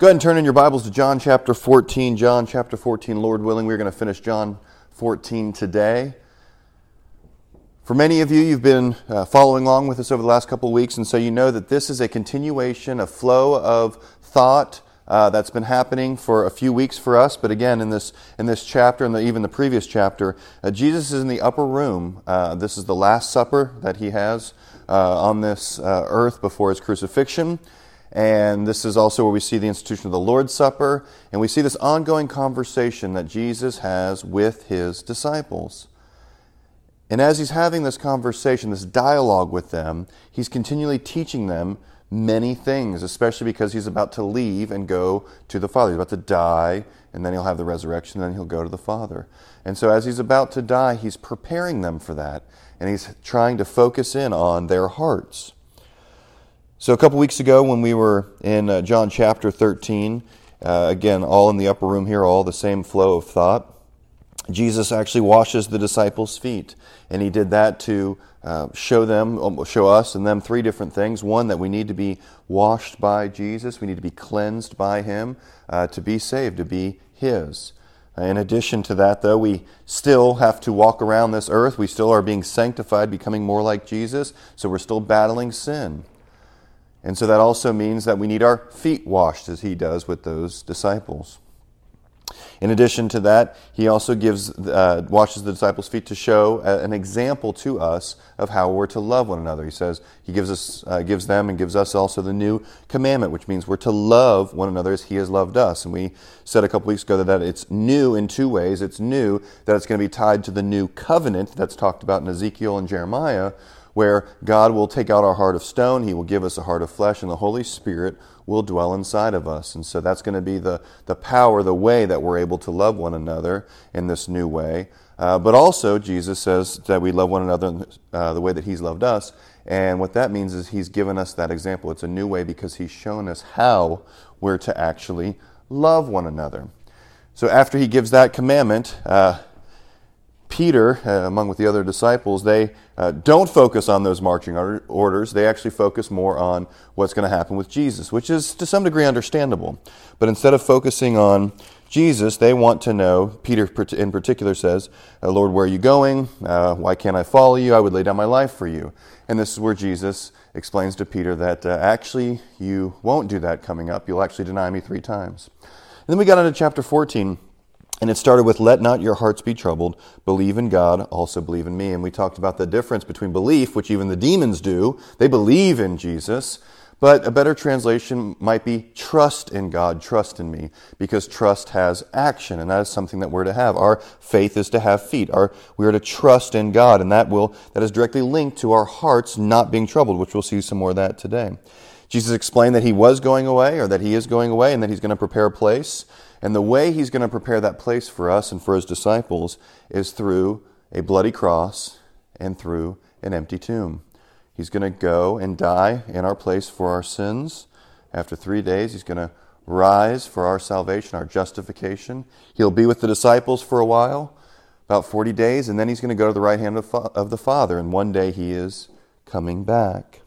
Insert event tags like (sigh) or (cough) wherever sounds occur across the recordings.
Go ahead and turn in your Bibles to John chapter 14. John chapter 14, Lord willing, we're going to finish John 14 today. For many of you, you've been uh, following along with us over the last couple of weeks, and so you know that this is a continuation, a flow of thought uh, that's been happening for a few weeks for us. But again, in this in this chapter, and even the previous chapter, uh, Jesus is in the upper room. Uh, this is the Last Supper that he has uh, on this uh, earth before his crucifixion. And this is also where we see the institution of the Lord's Supper, and we see this ongoing conversation that Jesus has with his disciples. And as he's having this conversation, this dialogue with them, he's continually teaching them many things, especially because he's about to leave and go to the Father. He's about to die, and then he'll have the resurrection, and then he'll go to the Father. And so, as he's about to die, he's preparing them for that, and he's trying to focus in on their hearts. So, a couple weeks ago, when we were in uh, John chapter 13, uh, again, all in the upper room here, all the same flow of thought, Jesus actually washes the disciples' feet. And he did that to uh, show them, um, show us and them three different things. One, that we need to be washed by Jesus, we need to be cleansed by him uh, to be saved, to be his. In addition to that, though, we still have to walk around this earth. We still are being sanctified, becoming more like Jesus, so we're still battling sin. And so that also means that we need our feet washed as he does with those disciples. In addition to that, he also gives, uh, washes the disciples' feet to show an example to us of how we're to love one another. He says he gives us, uh, gives them, and gives us also the new commandment, which means we're to love one another as he has loved us. And we said a couple weeks ago that, that it's new in two ways. It's new that it's going to be tied to the new covenant that's talked about in Ezekiel and Jeremiah, where God will take out our heart of stone, He will give us a heart of flesh, and the Holy Spirit will dwell inside of us. And so that's going to be the, the power, the way that we're able to love one another in this new way. Uh, but also, Jesus says that we love one another uh, the way that He's loved us. And what that means is He's given us that example. It's a new way because He's shown us how we're to actually love one another. So after He gives that commandment, uh, Peter, uh, among with the other disciples, they uh, don't focus on those marching orders. They actually focus more on what's going to happen with Jesus, which is to some degree understandable. But instead of focusing on Jesus, they want to know, Peter in particular says, uh, Lord, where are you going? Uh, why can't I follow you? I would lay down my life for you. And this is where Jesus explains to Peter that uh, actually you won't do that coming up. You'll actually deny me three times. And then we got into chapter 14. And it started with, Let not your hearts be troubled. Believe in God, also believe in me. And we talked about the difference between belief, which even the demons do. They believe in Jesus. But a better translation might be trust in God, trust in me, because trust has action, and that is something that we're to have. Our faith is to have feet. Our, we are to trust in God, and that will that is directly linked to our hearts not being troubled, which we'll see some more of that today. Jesus explained that he was going away, or that he is going away, and that he's going to prepare a place. And the way he's going to prepare that place for us and for his disciples is through a bloody cross and through an empty tomb. He's going to go and die in our place for our sins. After three days, he's going to rise for our salvation, our justification. He'll be with the disciples for a while, about 40 days, and then he's going to go to the right hand of the Father, and one day he is coming back.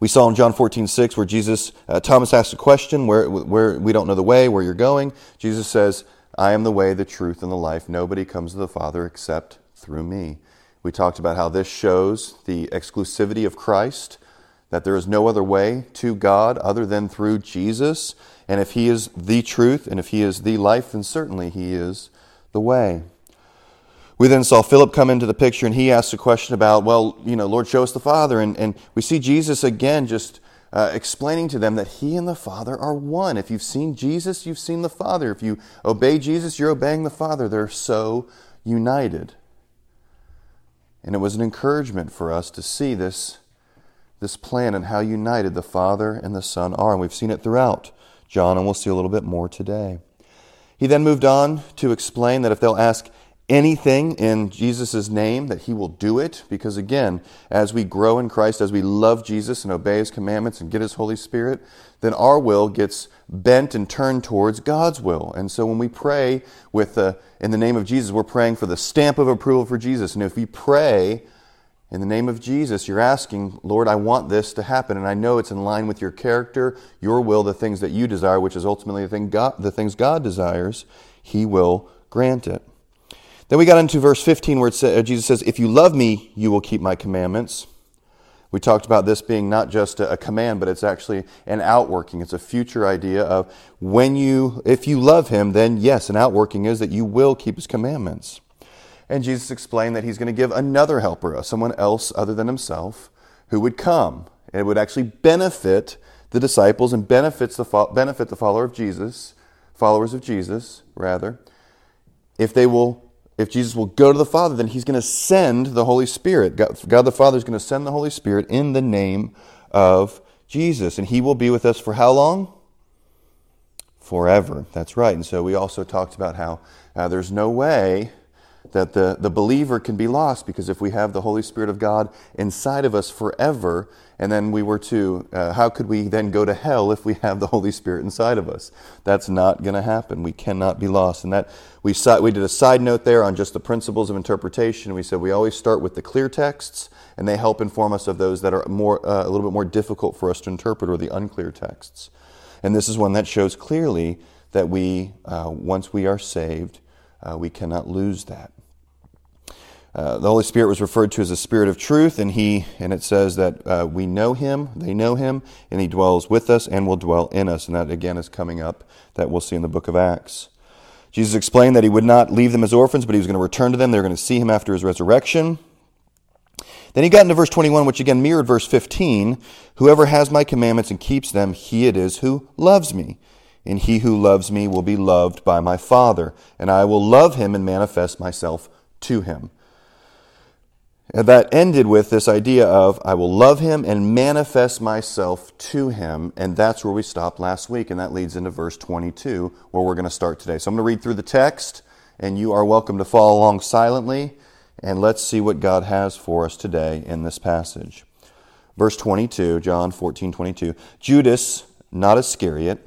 We saw in John 14, 6, where Jesus, uh, Thomas asked a question where, where we don't know the way, where you're going. Jesus says, I am the way, the truth, and the life. Nobody comes to the Father except through me. We talked about how this shows the exclusivity of Christ, that there is no other way to God other than through Jesus. And if He is the truth and if He is the life, then certainly He is the way. We then saw Philip come into the picture and he asked a question about, well, you know, Lord, show us the Father. And, and we see Jesus again just uh, explaining to them that he and the Father are one. If you've seen Jesus, you've seen the Father. If you obey Jesus, you're obeying the Father. They're so united. And it was an encouragement for us to see this, this plan and how united the Father and the Son are. And we've seen it throughout John, and we'll see a little bit more today. He then moved on to explain that if they'll ask anything in Jesus' name, that He will do it. Because again, as we grow in Christ, as we love Jesus and obey His commandments and get His Holy Spirit, then our will gets bent and turned towards God's will. And so when we pray with the, in the name of Jesus, we're praying for the stamp of approval for Jesus. And if we pray In the name of Jesus, you're asking, Lord, I want this to happen, and I know it's in line with your character, your will, the things that you desire, which is ultimately the, thing God, the things God desires. He will grant it. Then we got into verse 15 where it says, uh, Jesus says, If you love me, you will keep my commandments. We talked about this being not just a, command, but it's actually an outworking. It's a future idea of when you, if you love him, then yes, an outworking is that you will keep his commandments. And Jesus explained that he's going to give another helper, uh, someone else other than himself, who would come. And it would actually benefit the disciples and benefits the, benefit the follower of Jesus, followers of Jesus, rather, if they will if Jesus will go to the Father, then he's going to send the Holy Spirit. God, God, the Father is going to send the Holy Spirit in the name of Jesus. And he will be with us for how long? Forever. That's right. And so we also talked about how uh, there's no way that the, the believer can be lost because if we have the Holy Spirit of God inside of us forever, and then we were to, uh, how could we then go to hell if we have the Holy Spirit inside of us? That's not going to happen. We cannot be lost. And that we, we did a side note there on just the principles of interpretation. We said we always start with the clear texts, and they help inform us of those that are more, uh, a little bit more difficult for us to interpret or the unclear texts. And this is one that shows clearly that we, uh, once we are saved, uh, we cannot lose that. Uh, the Holy Spirit was referred to as a Spirit of truth, and he and it says that uh, we know him, they know him, and he dwells with us and will dwell in us. And that again is coming up that we'll see in the book of Acts. Jesus explained that he would not leave them as orphans, but he was going to return to them. They were going to see him after his resurrection. Then he got into verse 21, which again mirrored verse 15. Whoever has my commandments and keeps them, he it is who loves me. And he who loves me will be loved by my Father, and I will love him and manifest myself to him. And that ended with this idea of I will love him and manifest myself to him. And that's where we stopped last week. And that leads into verse 22, where we're going to start today. So I'm going to read through the text, and you are welcome to follow along silently. And let's see what God has for us today in this passage. Verse 22, John 14, 22. Judas, not Iscariot,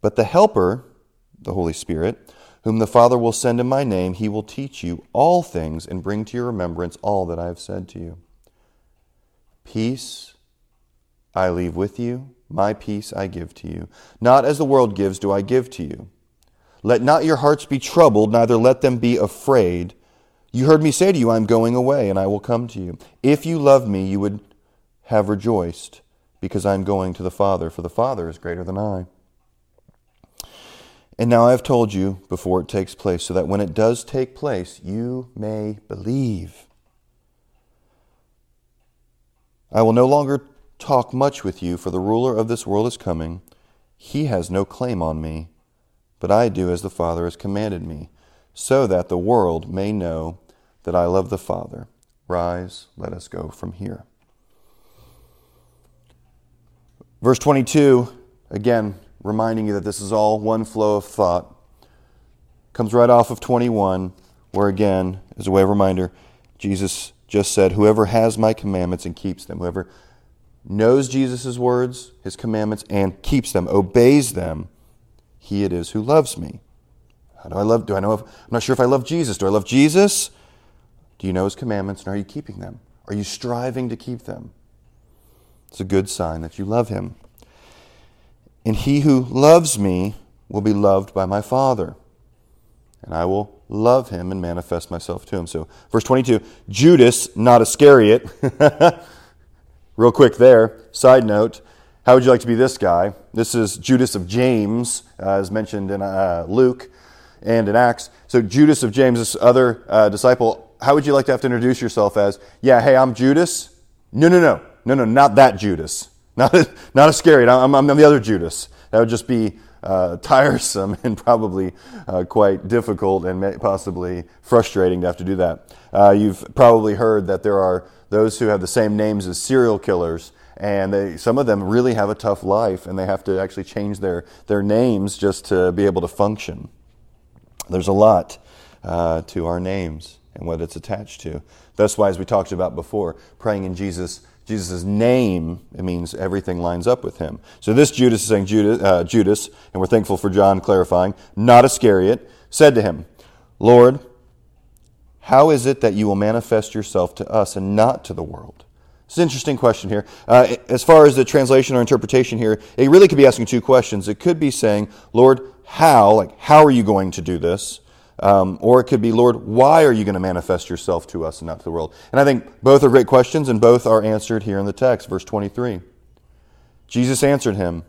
But the Helper, the Holy Spirit, whom the Father will send in my name, he will teach you all things and bring to your remembrance all that I have said to you. Peace I leave with you, my peace I give to you. Not as the world gives, do I give to you. Let not your hearts be troubled, neither let them be afraid. You heard me say to you, I am going away, and I will come to you. If you loved me, you would have rejoiced, because I am going to the Father, for the Father is greater than I. And now I have told you before it takes place, so that when it does take place, you may believe. I will no longer talk much with you, for the ruler of this world is coming. He has no claim on me, but I do as the Father has commanded me, so that the world may know that I love the Father. Rise, let us go from here. Verse 22, again, reminding you that this is all one flow of thought. Comes right off of 21, where again, as a way of reminder, Jesus just said, Whoever has my commandments and keeps them, whoever knows Jesus' words, his commandments, and keeps them, obeys them, he it is who loves me. How do I love? Do I know if I'm not sure if I love Jesus? Do I love Jesus? Do you know his commandments and are you keeping them? Are you striving to keep them? It's a good sign that you love him. And he who loves me will be loved by my Father. And I will love him and manifest myself to him. So, verse 22 Judas, not Iscariot. (laughs) Real quick there, side note. How would you like to be this guy? This is Judas of James, uh, as mentioned in uh, Luke and in Acts. So, Judas of James, this other uh, disciple, how would you like to have to introduce yourself as? Yeah, hey, I'm Judas? No, no, no. No, no, not that Judas. Not, not Iscariot. I'm, I'm, the other Judas. That would just be uh, tiresome (laughs) and probably uh, quite difficult and possibly frustrating to have to do that. Uh, you've probably heard that there are those who have the same names as serial killers, and they, some of them really have a tough life, and they have to actually change their, their names just to be able to function. There's a lot uh, to our names and what it's attached to. That's why, as we talked about before, praying in Jesus' Jesus' name, it means everything lines up with him. So this Judas is saying Judas, uh, Judas, and we're thankful for John clarifying, not Iscariot, said to him, Lord, how is it that you will manifest yourself to us and not to the world? It's an interesting question here. Uh, as far as the translation or interpretation here, it really could be asking two questions. It could be saying, Lord, how? Like, how are you going to do this? Um, or it could be, Lord, why are you going to manifest yourself to us and not to the world? And I think both are great questions, and both are answered here in the text, verse 23. Jesus answered him,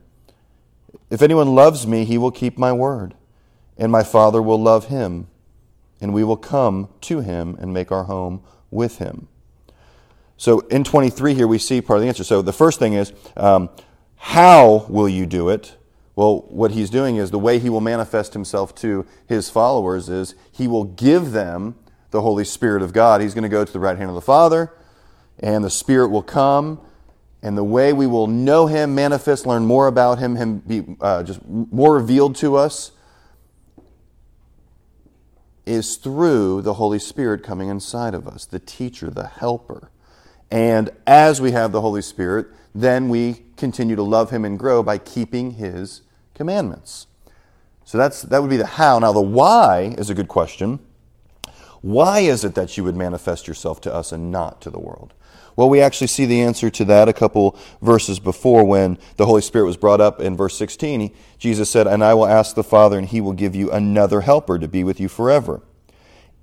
If anyone loves me, he will keep my word, and my Father will love him, and we will come to him and make our home with him. So in 23 here, we see part of the answer. So the first thing is, um, how will you do it? Well, what he's doing is the way he will manifest himself to his followers is he will give them the Holy Spirit of God. He's going to go to the right hand of the Father, and the Spirit will come. And the way we will know him, manifest, learn more about him, him be uh, just more revealed to us, is through the Holy Spirit coming inside of us, the teacher, the helper. And as we have the Holy Spirit, then we continue to love him and grow by keeping his commandments. So that's, that would be the how. Now, the why is a good question. Why is it that you would manifest yourself to us and not to the world? Well, we actually see the answer to that a couple verses before when the Holy Spirit was brought up in verse 16. Jesus said, And I will ask the Father, and he will give you another helper to be with you forever,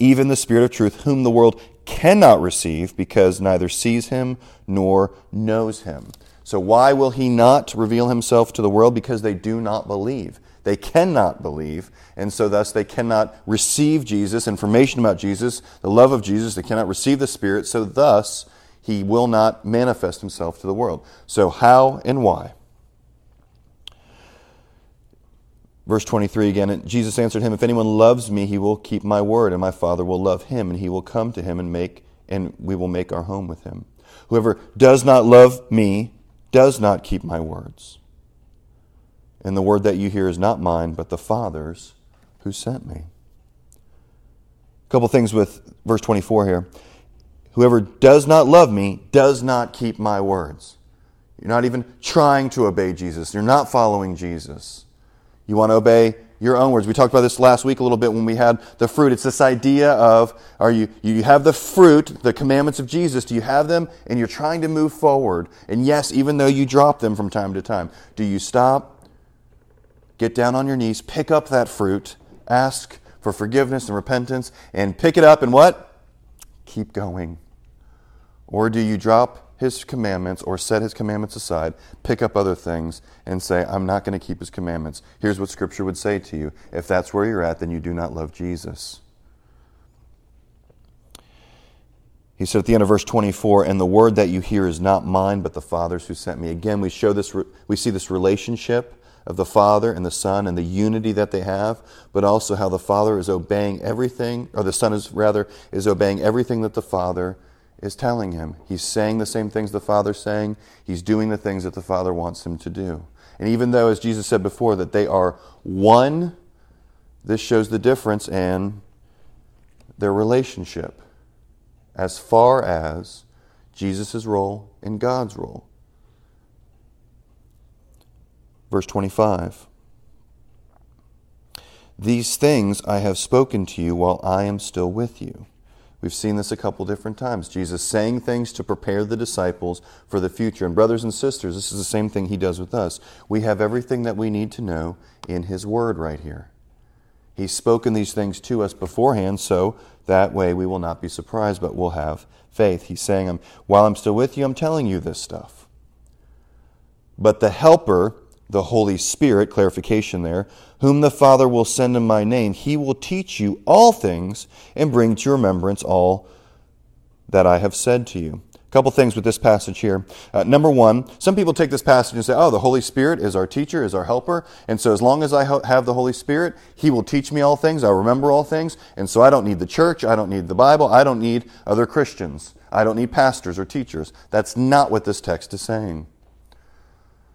even the Spirit of truth, whom the world cannot receive because neither sees him nor knows him. So, why will he not reveal himself to the world? Because they do not believe. They cannot believe, and so thus they cannot receive Jesus, information about Jesus, the love of Jesus. They cannot receive the Spirit, so thus he will not manifest himself to the world. So, how and why? Verse 23 again, Jesus answered him, If anyone loves me, he will keep my word, and my Father will love him, and he will come to him and make and we will make our home with him. Whoever does not love me does not keep my words. And the word that you hear is not mine, but the Father's who sent me. A couple things with verse 24 here. Whoever does not love me does not keep my words. You're not even trying to obey Jesus. You're not following Jesus. You want to obey your own words. We talked about this last week a little bit when we had the fruit. It's this idea of are you you have the fruit, the commandments of Jesus, do you have them and you're trying to move forward? And yes, even though you drop them from time to time, do you stop, get down on your knees, pick up that fruit, ask for forgiveness and repentance and pick it up and what? Keep going. Or do you drop his commandments or set his commandments aside, pick up other things, and say, I'm not going to keep his commandments. Here's what Scripture would say to you. If that's where you're at, then you do not love Jesus. He said at the end of verse 24, and the word that you hear is not mine, but the Father's who sent me. Again, we show this, we see this relationship of the Father and the Son and the unity that they have, but also how the Father is obeying everything, or the Son is rather, is obeying everything that the Father is telling him. He's saying the same things the Father's saying, he's doing the things that the Father wants him to do. And even though, as Jesus said before, that they are one, this shows the difference in their relationship as far as Jesus' role and God's role. Verse 25 These things I have spoken to you while I am still with you We've seen this a couple different times. Jesus saying things to prepare the disciples for the future. And, brothers and sisters, this is the same thing he does with us. We have everything that we need to know in his word right here. He's spoken these things to us beforehand, so that way we will not be surprised, but we'll have faith. He's saying, While I'm still with you, I'm telling you this stuff. But the Helper, the Holy Spirit, clarification there, whom the Father will send in my name, he will teach you all things and bring to your remembrance all that I have said to you. A couple things with this passage here. Uh, number one, some people take this passage and say, oh, the Holy Spirit is our teacher, is our helper. And so as long as I have the Holy Spirit, He will teach me all things. I'll remember all things. And so I don't need the church. I don't need the Bible. I don't need other Christians. I don't need pastors or teachers. That's not what this text is saying.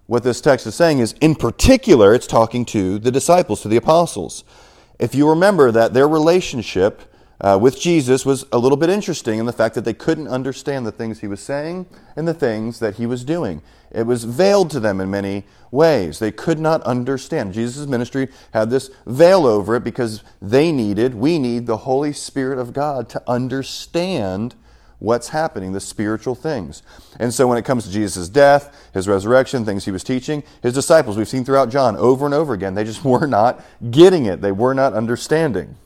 What this text is saying is, in particular, it's talking to the disciples, to the apostles. If you remember that their relationship uh, with Jesus was a little bit interesting in the fact that they couldn't understand the things he was saying and the things that he was doing. It was veiled to them in many ways. They could not understand. Jesus' ministry had this veil over it because they needed, we need the Holy Spirit of God to understand what's happening, the spiritual things. And so when it comes to Jesus' death, his resurrection, things he was teaching, his disciples, we've seen throughout John over and over again, they just (laughs) were not getting it. They were not understanding.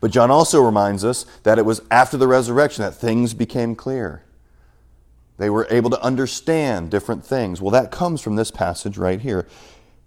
But John also reminds us that it was after the resurrection that things became clear. They were able to understand different things. Well, that comes from this passage right here.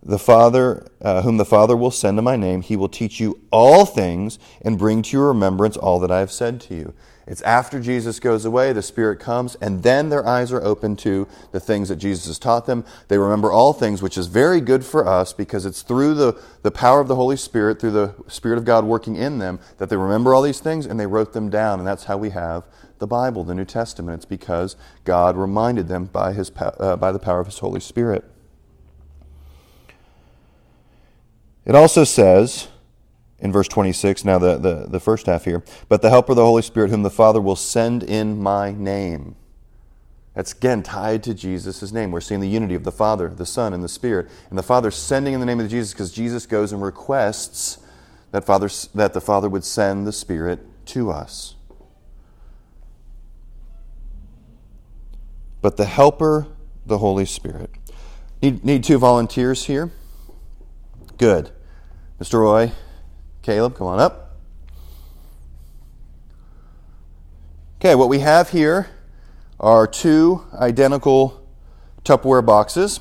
The Father, uh, whom the Father will send in my name, he will teach you all things and bring to your remembrance all that I have said to you. It's after Jesus goes away, the Spirit comes, and then their eyes are open to the things that Jesus has taught them. They remember all things, which is very good for us because it's through the, the power of the Holy Spirit, through the Spirit of God working in them, that they remember all these things and they wrote them down. And that's how we have the Bible, the New Testament. It's because God reminded them by, his, uh, by the power of His Holy Spirit. It also says, in verse 26, now the, the, the first half here, but the helper, the Holy Spirit, whom the Father will send in my name. That's again tied to Jesus' name. We're seeing the unity of the Father, the Son, and the Spirit. And the Father sending in the name of Jesus because Jesus goes and requests that, Father, that the Father would send the Spirit to us. But the Helper, the Holy Spirit. Need, need two volunteers here? Good. Mr. Roy, Caleb, come on up. Okay, what we have here are two identical Tupperware boxes.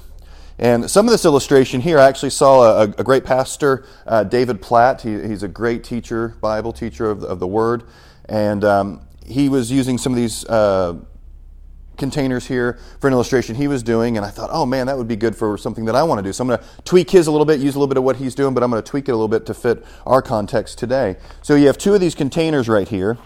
And some of this illustration here, I actually saw a, a great pastor, uh, David Platt. He, he's a great teacher, Bible teacher of, of the Word. And um, he was using some of these uh, containers here for an illustration he was doing, and I thought, oh man, that would be good for something that I want to do. So I'm going to tweak his a little bit, use a little bit of what he's doing, but I'm going to tweak it a little bit to fit our context today. So you have two of these containers right here,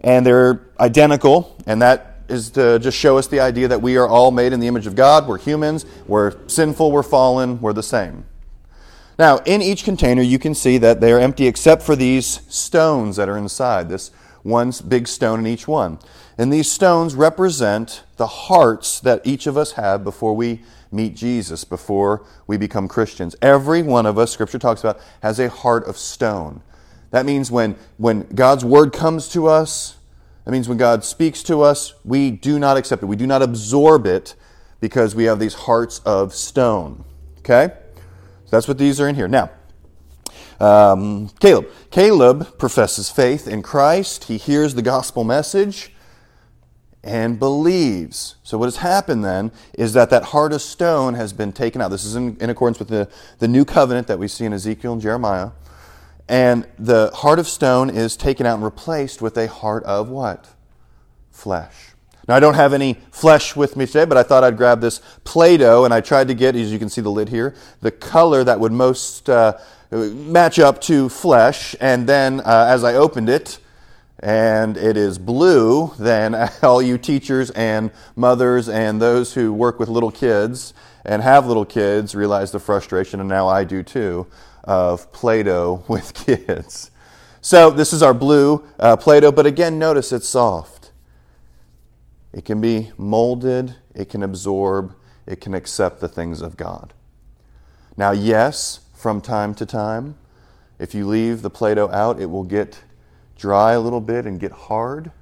and they're identical, and that is to just show us the idea that we are all made in the image of God. We're humans, we're sinful, we're fallen, we're the same. Now, in each container, you can see that they are empty except for these stones that are inside, this one big stone in each one. And these stones represent the hearts that each of us have before we meet Jesus, before we become Christians. Every one of us, Scripture talks about, has a heart of stone. That means when, when God's word comes to us, that means when God speaks to us, we do not accept it. We do not absorb it because we have these hearts of stone. Okay? So that's what these are in here. Now, um, Caleb. Caleb professes faith in Christ. He hears the gospel message and believes. So, what has happened then is that that heart of stone has been taken out. This is in, in, accordance with the, the new covenant that we see in Ezekiel and Jeremiah. And the heart of stone is taken out and replaced with a heart of what? Flesh. Now, I don't have any flesh with me today, but I thought I'd grab this Play Doh and I tried to get, as you can see the lid here, the color that would most uh, match up to flesh. And then uh, as I opened it, and it is blue, then (laughs) all you teachers and mothers and those who work with little kids and have little kids realize the frustration, and now I do too, of Play Doh (laughs) with kids. So this is our blue uh, Play Doh, but again, notice it's soft. It can be molded, it can absorb, it can accept the things of God. Now, yes, from time to time, if you leave the Play Doh out, it will get dry a little bit and get hard,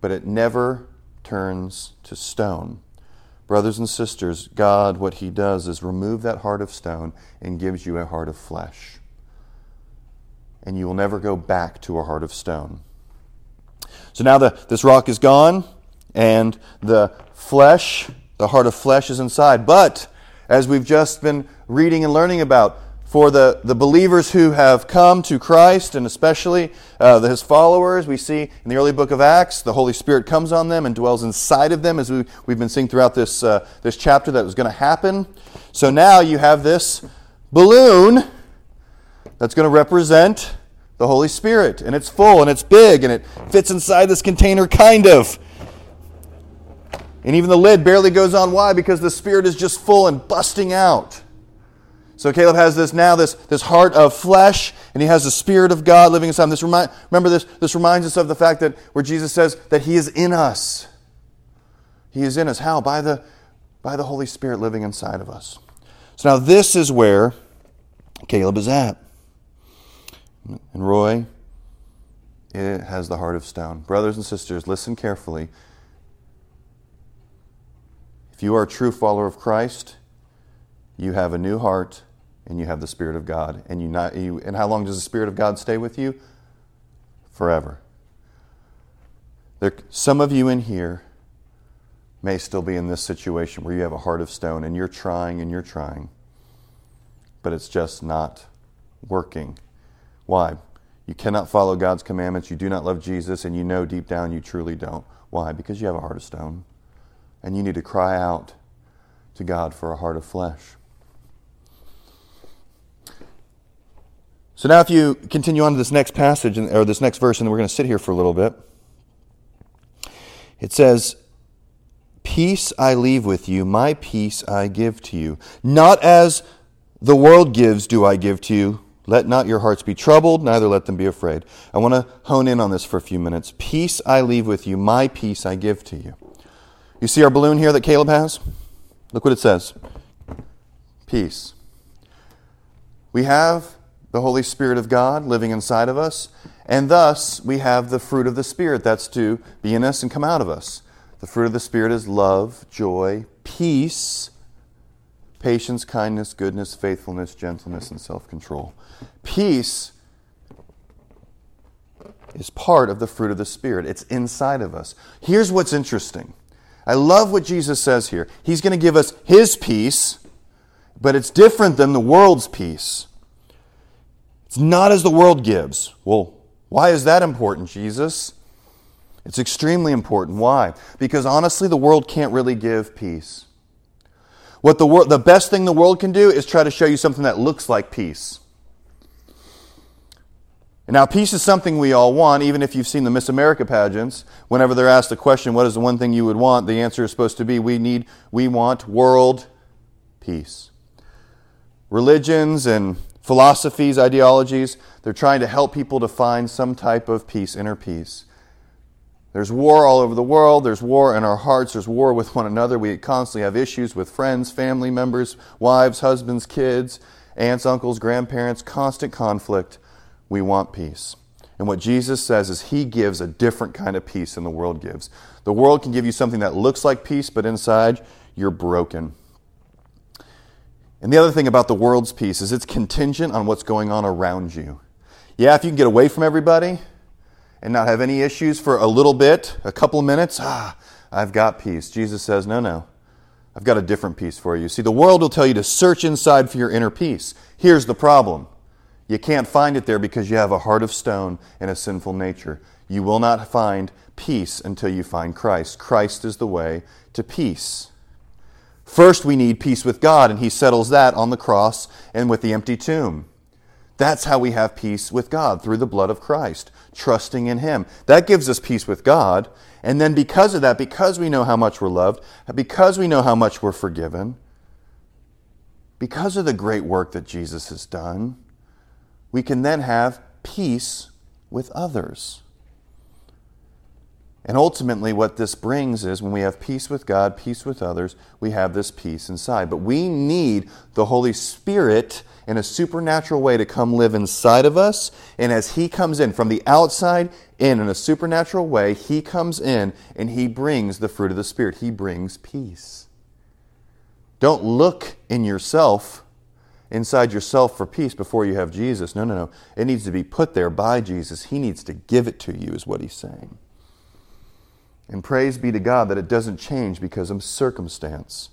but it never turns to stone. Brothers and sisters, God, what He does is remove that heart of stone and gives you a heart of flesh. And you will never go back to a heart of stone. So now the, this rock is gone, and the flesh, the heart of flesh is inside. But as we've just been reading and learning about, for the, the believers who have come to Christ, and especially uh, his followers. We see in the early book of Acts, the Holy Spirit comes on them and dwells inside of them, as we, we've been seeing throughout this, uh, this chapter that was going to happen. So now you have this balloon that's going to represent the Holy Spirit, and it's full and it's big and it fits inside this container, kind of. And even the lid barely goes on. Why? Because the Spirit is just full and busting out. So Caleb has this now, this, this heart of flesh, and he has the Spirit of God living inside him. This remind, remember, this, this reminds us of the fact that where Jesus says that he is in us. He is in us. How? By the, by the Holy Spirit living inside of us. So now this is where Caleb is at. And Roy, it has the heart of stone. Brothers and sisters, listen carefully. If you are a true follower of Christ, you have a new heart and you have the Spirit of God. And, you not, you, and how long does the Spirit of God stay with you? Forever. There, some of you in here may still be in this situation where you have a heart of stone and you're trying and you're trying, but it's just not working. Why? You cannot follow God's commandments, you do not love Jesus, and you know deep down you truly don't. Why? Because you have a heart of stone. And you need to cry out to God for a heart of flesh. So now, if you continue on to this next passage, or this next verse, and we're going to sit here for a little bit, it says, Peace I leave with you, my peace I give to you. Not as the world gives, do I give to you. Let not your hearts be troubled, neither let them be afraid. I want to hone in on this for a few minutes. Peace I leave with you, my peace I give to you. You see our balloon here that Caleb has? Look what it says Peace. We have the Holy Spirit of God living inside of us, and thus we have the fruit of the Spirit that's to be in us and come out of us. The fruit of the Spirit is love, joy, peace, patience, kindness, goodness, faithfulness, gentleness, and self control. Peace is part of the fruit of the Spirit, it's inside of us. Here's what's interesting I love what Jesus says here. He's going to give us His peace, but it's different than the world's peace. It's not as the world gives. Well, why is that important, Jesus? It's extremely important. Why? Because honestly, the world can't really give peace. What the, wor- the best thing the world can do is try to show you something that looks like peace. Now, peace is something we all want, even if you've seen the Miss America pageants. Whenever they're asked the question, what is the one thing you would want? The answer is supposed to be, we need, we want world peace. Religions and philosophies, ideologies. They're trying to help people to find some type of peace, inner peace. There's war all over the world. There's war in our hearts. There's war with one another. We constantly have issues with friends, family members, wives, husbands, kids, aunts, uncles, grandparents, constant conflict. We want peace. And what Jesus says is he gives a different kind of peace than the world gives. The world can give you something that looks like peace, but inside you're broken. And the other thing about the world's peace is it's contingent on what's going on around you. Yeah, if you can get away from everybody and not have any issues for a little bit, a couple of minutes, ah, I've got peace. Jesus says, no, no. I've got a different peace for you. See, the world will tell you to search inside for your inner peace. Here's the problem you can't find it there because you have a heart of stone and a sinful nature. You will not find peace until you find Christ. Christ is the way to peace. First, we need peace with God, and He settles that on the cross and with the empty tomb. That's how we have peace with God, through the blood of Christ, trusting in Him. That gives us peace with God. And then, because of that, because we know how much we're loved, because we know how much we're forgiven, because of the great work that Jesus has done, we can then have peace with others. And ultimately, what this brings is when we have peace with God, peace with others, we have this peace inside. But we need the Holy Spirit in a supernatural way to come live inside of us. And as He comes in from the outside in, in a supernatural way, He comes in and He brings the fruit of the Spirit. He brings peace. Don't look in yourself, inside yourself for peace before you have Jesus. No, no, no. It needs to be put there by Jesus. He needs to give it to you, is what He's saying. And praise be to God that it doesn't change because of circumstance.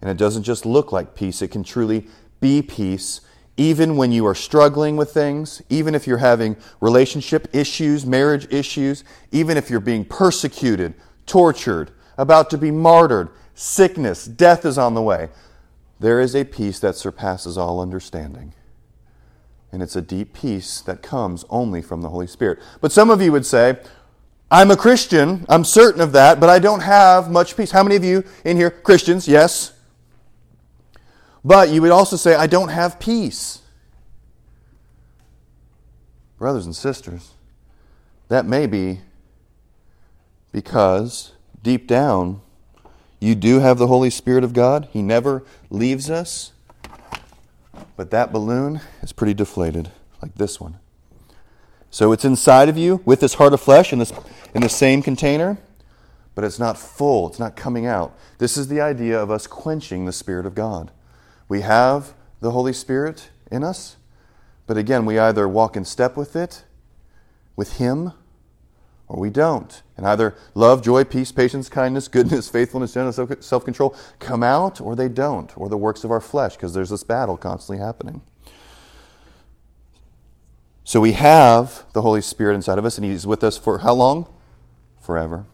And it doesn't just look like peace, it can truly be peace even when you are struggling with things, even if you're having relationship issues, marriage issues, even if you're being persecuted, tortured, about to be martyred, sickness, death is on the way, there is a peace that surpasses all understanding. And it's a deep peace that comes only from the Holy Spirit. But some of you would say, I'm a Christian, I'm certain of that, but I don't have much peace. How many of you in here, Christians? Yes. But you would also say, I don't have peace. Brothers and sisters, that may be because deep down you do have the Holy Spirit of God. He never leaves us. But that balloon is pretty deflated, like this one. So it's inside of you with this heart of flesh in, this, in the same container, but it's not full, it's not coming out. This is the idea of us quenching the Spirit of God. We have the Holy Spirit in us, but again, we either walk in step with it, with Him, or we don't. And either love, joy, peace, patience, kindness, goodness, faithfulness, gentleness, self control come out, or they don't, or the works of our flesh, because there's this battle constantly happening. So we have the Holy Spirit inside of us, and He's with us for how long? Forever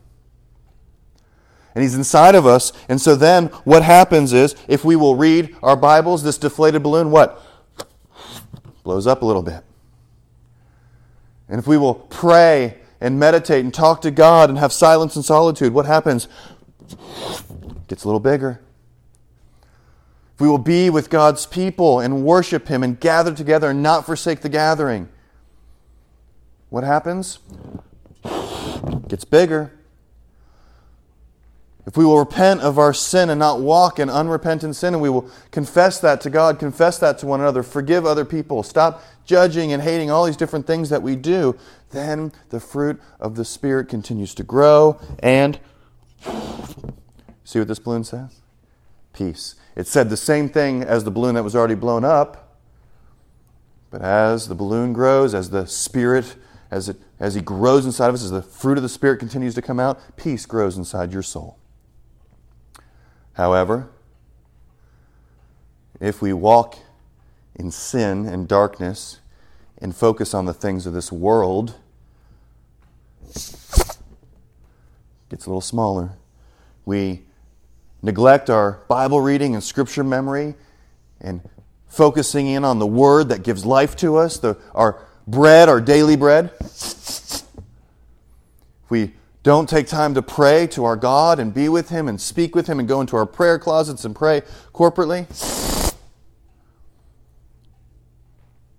and He's inside of us. And so then what happens is, if we will read our Bibles, this deflated balloon, what? Blows up a little bit. And if we will pray and meditate and talk to God and have silence and solitude, what happens? gets a little bigger. If we will be with God's people and worship Him and gather together and not forsake the gathering, what happens? gets bigger. If we will repent of our sin and not walk in unrepentant sin, and we will confess that to God, confess that to one another, forgive other people, stop judging and hating all these different things that we do, then the fruit of the Spirit continues to grow and see what this balloon says? Peace. It said the same thing as the balloon that was already blown up, but as the balloon grows, as the Spirit, as, it, as He grows inside of us, as the fruit of the Spirit continues to come out, peace grows inside your soul. However, if we walk in sin and darkness and focus on the things of this world, it gets a little smaller. We neglect our Bible reading and scripture memory and focusing in on the word that gives life to us, the, our bread, our daily bread. If we don't take time to pray to our God and be with Him and speak with Him and go into our prayer closets and pray corporately.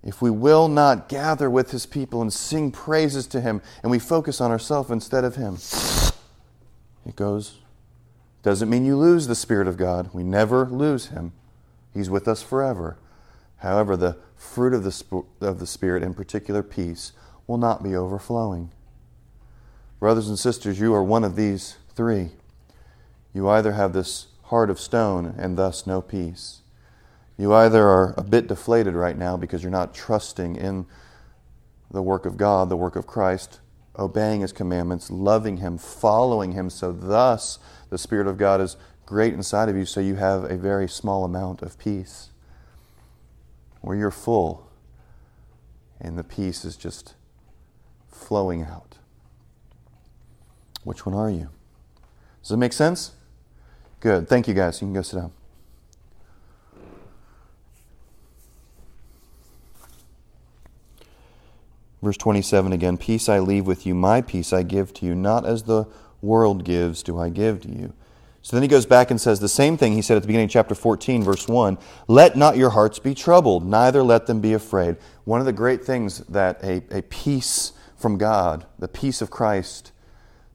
If we will not gather with His people and sing praises to Him and we focus on ourselves instead of Him, it goes. Doesn't mean you lose the Spirit of God. We never lose Him. He's with us forever. However, the fruit of the, of the Spirit, in particular peace, will not be overflowing. Brothers and sisters, you are one of these three. You either have this heart of stone and thus no peace. You either are a bit deflated right now because you're not trusting in the work of God, the work of Christ, obeying His commandments, loving Him, following Him, so thus the Spirit of God is great inside of you, so you have a very small amount of peace. Or you're full and the peace is just flowing out. Which one are you? Does it make sense? Good. Thank you, guys. You can go sit down. Verse 27 again Peace I leave with you, my peace I give to you, not as the world gives, do I give to you. So then he goes back and says the same thing he said at the beginning of chapter 14, verse 1 Let not your hearts be troubled, neither let them be afraid. One of the great things that a, a peace from God, the peace of Christ,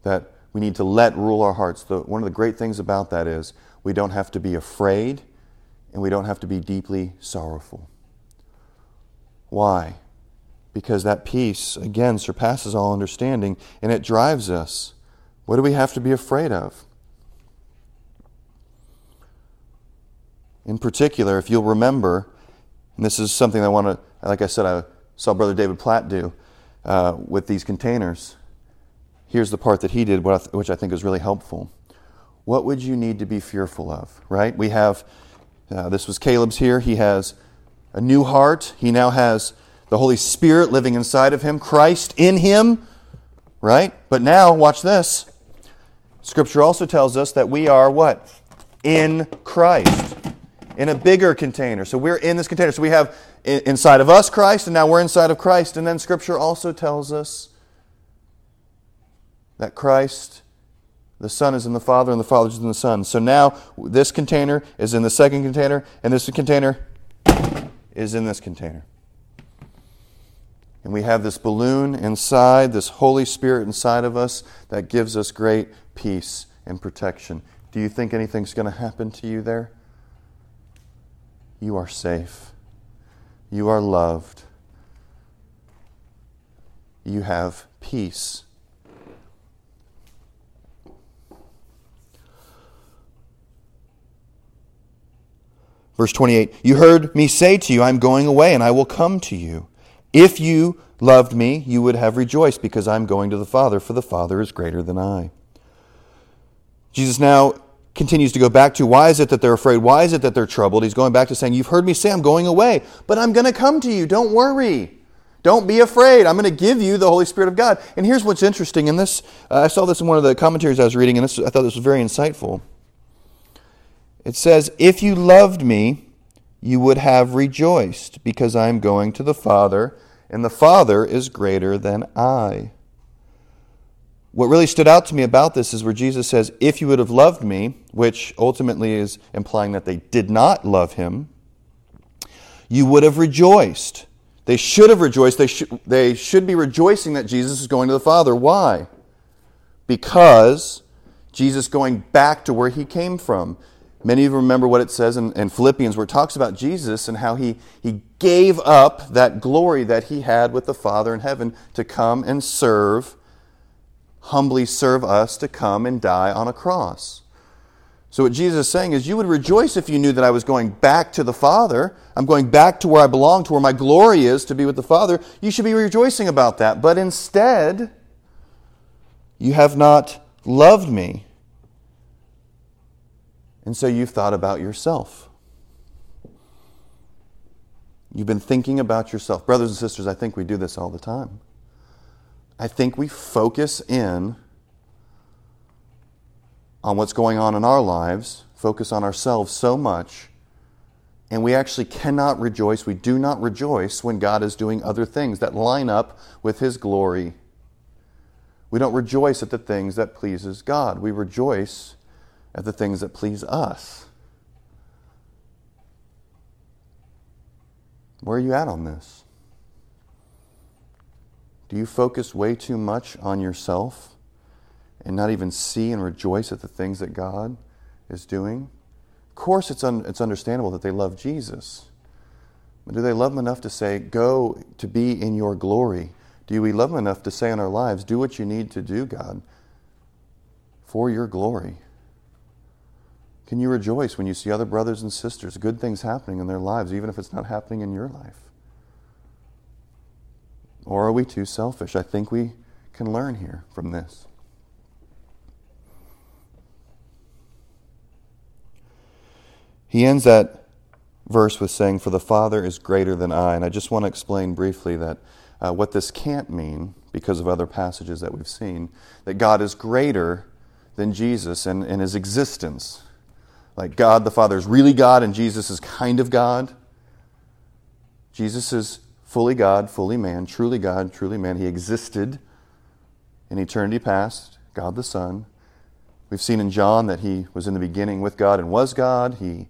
that we need to let rule our hearts. The, one of the great things about that is we don't have to be afraid and we don't have to be deeply sorrowful. Why? Because that peace, again, surpasses all understanding and it drives us. What do we have to be afraid of? In particular, if you'll remember, and this is something I want to, like I said, I saw Brother David Platt do uh, with these containers here's the part that he did, which I think is really helpful. What would you need to be fearful of, right? We have, uh, this was Caleb's here. He has a new heart. He now has the Holy Spirit living inside of him, Christ in him, right? But now, watch this. Scripture also tells us that we are what? In Christ, in a bigger container. So we're in this container. So we have inside of us Christ, and now we're inside of Christ. And then Scripture also tells us that Christ, the Son, is in the Father, and the Father is in the Son. So now this container is in the second container, and this container is in this container. And we have this balloon inside, this Holy Spirit inside of us that gives us great peace and protection. Do you think anything's going to happen to you there? You are safe. You are loved. You have peace. Verse 28 You heard me say to you, I'm going away, and I will come to you. If you loved me, you would have rejoiced, because I'm going to the Father, for the Father is greater than I. Jesus now continues to go back to why is it that they're afraid? Why is it that they're troubled? He's going back to saying, You've heard me say I'm going away, but I'm going to come to you. Don't worry. Don't be afraid. I'm going to give you the Holy Spirit of God. And here's what's interesting in this. Uh, I saw this in one of the commentaries I was reading, and this, I thought this was very insightful. It says, If you loved me, you would have rejoiced, because I am going to the Father, and the Father is greater than I. What really stood out to me about this is where Jesus says, If you would have loved me, which ultimately is implying that they did not love him, you would have rejoiced. They should have rejoiced. They, should they should be rejoicing that Jesus is going to the Father. Why? Because Jesus going back to where he came from. Many of you remember what it says in, in, Philippians where it talks about Jesus and how he, he gave up that glory that he had with the Father in heaven to come and serve, humbly serve us to come and die on a cross. So, what Jesus is saying is, you would rejoice if you knew that I was going back to the Father. I'm going back to where I belong, to where my glory is, to be with the Father. You should be rejoicing about that. But instead, you have not loved me. And so you've thought about yourself. You've been thinking about yourself. Brothers and sisters, I think we do this all the time. I think we focus in on what's going on in our lives, focus on ourselves so much, and we actually cannot rejoice. We do not rejoice when God is doing other things that line up with His glory. We don't rejoice at the things that pleases God. We rejoice at the things that please us. Where are you at on this? Do you focus way too much on yourself and not even see and rejoice at the things that God is doing? Of course, it's, un- it's understandable that they love Jesus. But do they love him enough to say, Go to be in your glory? Do we love him enough to say in our lives, Do what you need to do, God, for your glory? Can you rejoice when you see other brothers and sisters, good things happening in their lives, even if it's not happening in your life? Or are we too selfish? I think we can learn here from this. He ends that verse with saying, For the Father is greater than I. And I just want to explain briefly that uh, what this can't mean, because of other passages that we've seen, that God is greater than Jesus and, and his existence. Like God the Father is really God and Jesus is kind of God. Jesus is fully God, fully man, truly God, truly man. He existed in eternity past, God the Son. We've seen in John that he was in the beginning with God and was God. He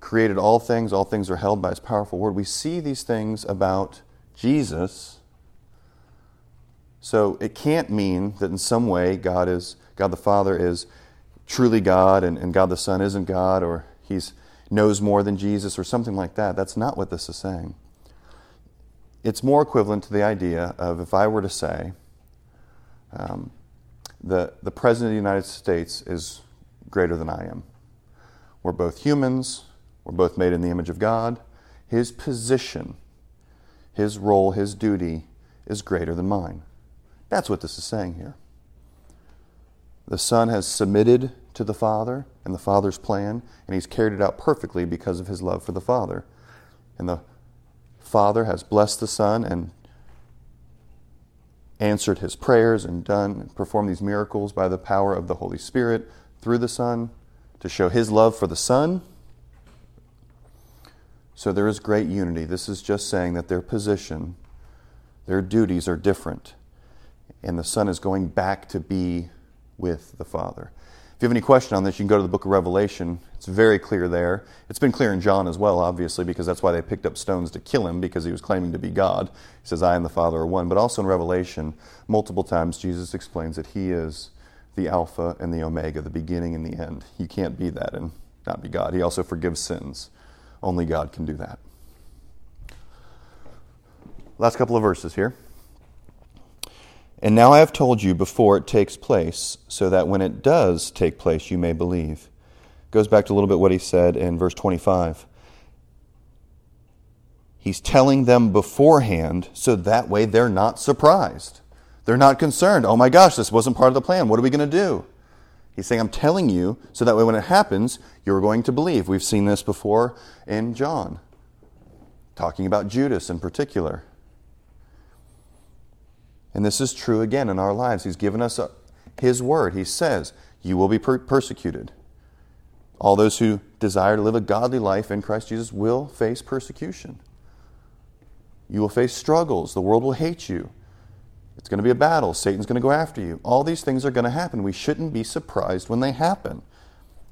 created all things, all things are held by his powerful word. We see these things about Jesus. So it can't mean that in some way God is God the Father is truly God and, and God the Son isn't God or he knows more than Jesus or something like that. That's not what this is saying. It's more equivalent to the idea of if I were to say, um, the, the President of the United States is greater than I am. We're both humans, we're both made in the image of God. His position, his role, his duty is greater than mine. That's what this is saying here. The Son has submitted to the Father and the Father's plan, and he's carried it out perfectly because of his love for the Father. And the Father has blessed the Son and answered his prayers and done performed these miracles by the power of the Holy Spirit through the Son to show his love for the Son. So there is great unity. This is just saying that their position, their duties are different. And the Son is going back to be with the Father. If you have any question on this, you can go to the book of Revelation. It's very clear there. It's been clear in John as well, obviously, because that's why they picked up stones to kill him, because he was claiming to be God. He says, I and the Father are one. But also in Revelation, multiple times, Jesus explains that he is the Alpha and the Omega, the beginning and the end. You can't be that and not be God. He also forgives sins. Only God can do that. Last couple of verses here. And now I have told you before it takes place, so that when it does take place, you may believe. Goes back to a little bit what he said in verse 25. He's telling them beforehand, so that way they're not surprised. They're not concerned. Oh my gosh, this wasn't part of the plan. What are we going to do? He's saying, I'm telling you, so that way when it happens, you're going to believe. We've seen this before in John, talking about Judas in particular. And this is true again in our lives. He's given us a, His word. He says, You will be per- persecuted. All those who desire to live a godly life in Christ Jesus will face persecution. You will face struggles. The world will hate you. It's going to be a battle. Satan's going to go after you. All these things are going to happen. We shouldn't be surprised when they happen.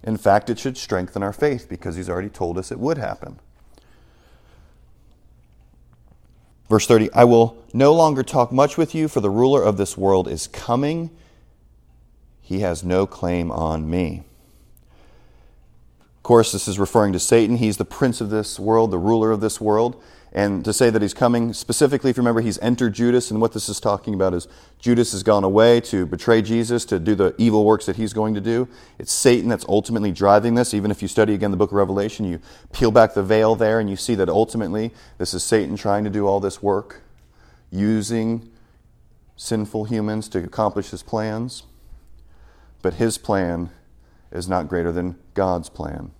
In fact, it should strengthen our faith because he's already told us it would happen. Verse 30 I will no longer talk much with you, for the ruler of this world is coming. He has no claim on me. Of course, this is referring to Satan. He's the prince of this world, the ruler of this world. And to say that he's coming, specifically, if you remember, he's entered Judas, and what this is talking about is Judas has gone away to betray Jesus, to do the evil works that he's going to do. It's Satan that's ultimately driving this. Even if you study again the book of Revelation, you peel back the veil there, and you see that ultimately this is Satan trying to do all this work, using sinful humans to accomplish his plans. But his plan is not greater than God's plan.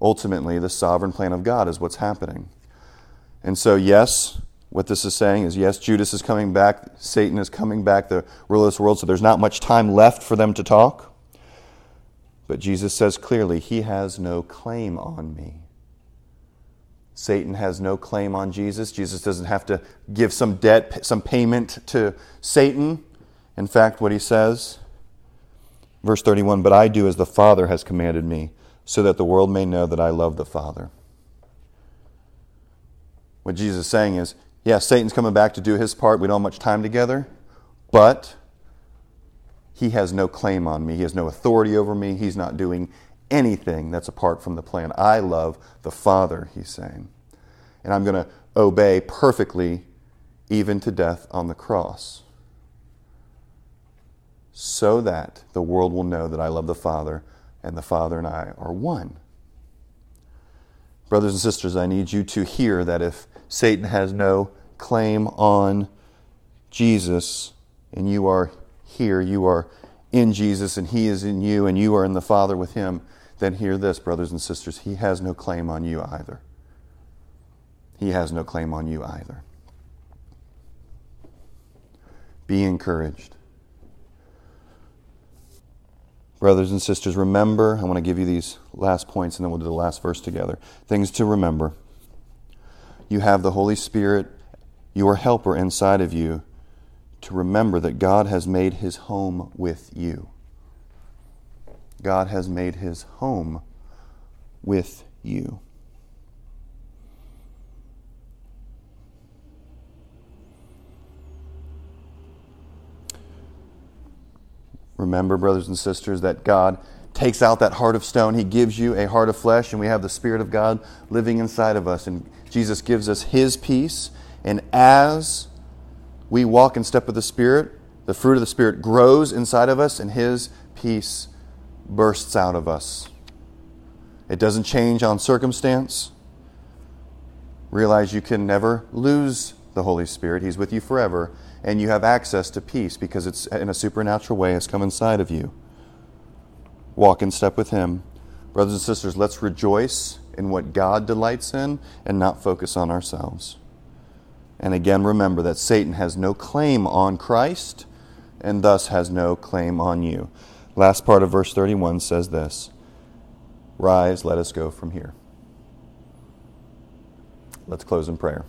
Ultimately, the sovereign plan of God is what's happening. And so, yes, what this is saying is yes, Judas is coming back, Satan is coming back, the ruler of this world, so there's not much time left for them to talk. But Jesus says clearly, He has no claim on me. Satan has no claim on Jesus. Jesus doesn't have to give some debt, some payment to Satan. In fact, what he says, verse 31 But I do as the Father has commanded me, so that the world may know that I love the Father. What Jesus is saying is, yeah, Satan's coming back to do his part. We don't have much time together, but he has no claim on me. He has no authority over me. He's not doing anything that's apart from the plan. I love the Father, he's saying. And I'm going to obey perfectly, even to death on the cross, so that the world will know that I love the Father and the Father and I are one. Brothers and sisters, I need you to hear that if Satan has no claim on Jesus, and you are here, you are in Jesus, and He is in you, and you are in the Father with Him, then hear this, brothers and sisters, He has no claim on you either. He has no claim on you either. Be encouraged. Brothers and sisters, remember, I want to give you these last points and then we'll do the last verse together. Things to remember you have the Holy Spirit, your helper inside of you, to remember that God has made his home with you. God has made his home with you. Remember, brothers and sisters, that God takes out that heart of stone. He gives you a heart of flesh, and we have the Spirit of God living inside of us. And Jesus gives us His peace. And as we walk in step with the Spirit, the fruit of the Spirit grows inside of us, and His peace bursts out of us. It doesn't change on circumstance. Realize you can never lose the Holy Spirit, He's with you forever, and you have access to peace because it's in a supernatural way has come inside of you. Walk in step with Him. Brothers and sisters, let's rejoice in what God delights in and not focus on ourselves. And again, remember that Satan has no claim on Christ and thus has no claim on you. Last part of verse 31 says this Rise, let us go from here. Let's close in prayer.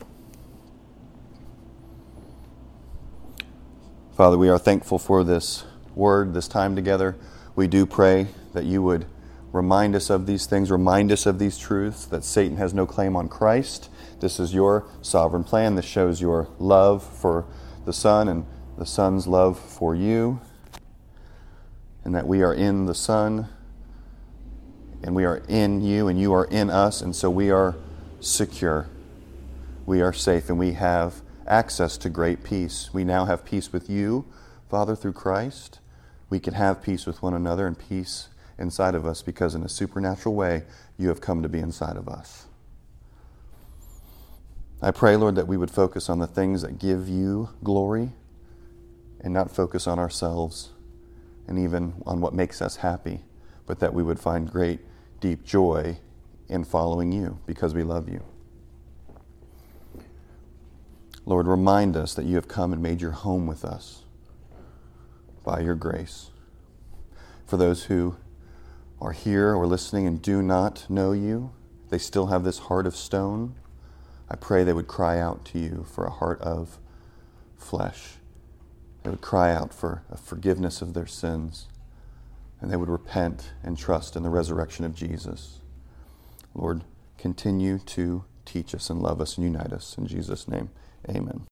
Father, we are thankful for this word, this time together. We do pray that you would remind us of these things, remind us of these truths, that Satan has no claim on Christ. This is your sovereign plan. This shows your love for the Son and the Son's love for you, and that we are in the Son, and we are in you, and you are in us, and so we are secure. We are safe, and we have access to great peace. We now have peace with you, Father, through Christ. We can have peace with one another and peace inside of us because, in a supernatural way, you have come to be inside of us. I pray, Lord, that we would focus on the things that give you glory and not focus on ourselves and even on what makes us happy, but that we would find great, deep joy in following you because we love you. Lord, remind us that you have come and made your home with us by your grace. For those who are here or listening and do not know you, they still have this heart of stone. I pray they would cry out to you for a heart of flesh. They would cry out for a forgiveness of their sins, and they would repent and trust in the resurrection of Jesus. Lord, continue to teach us and love us and unite us. In Jesus' name, amen.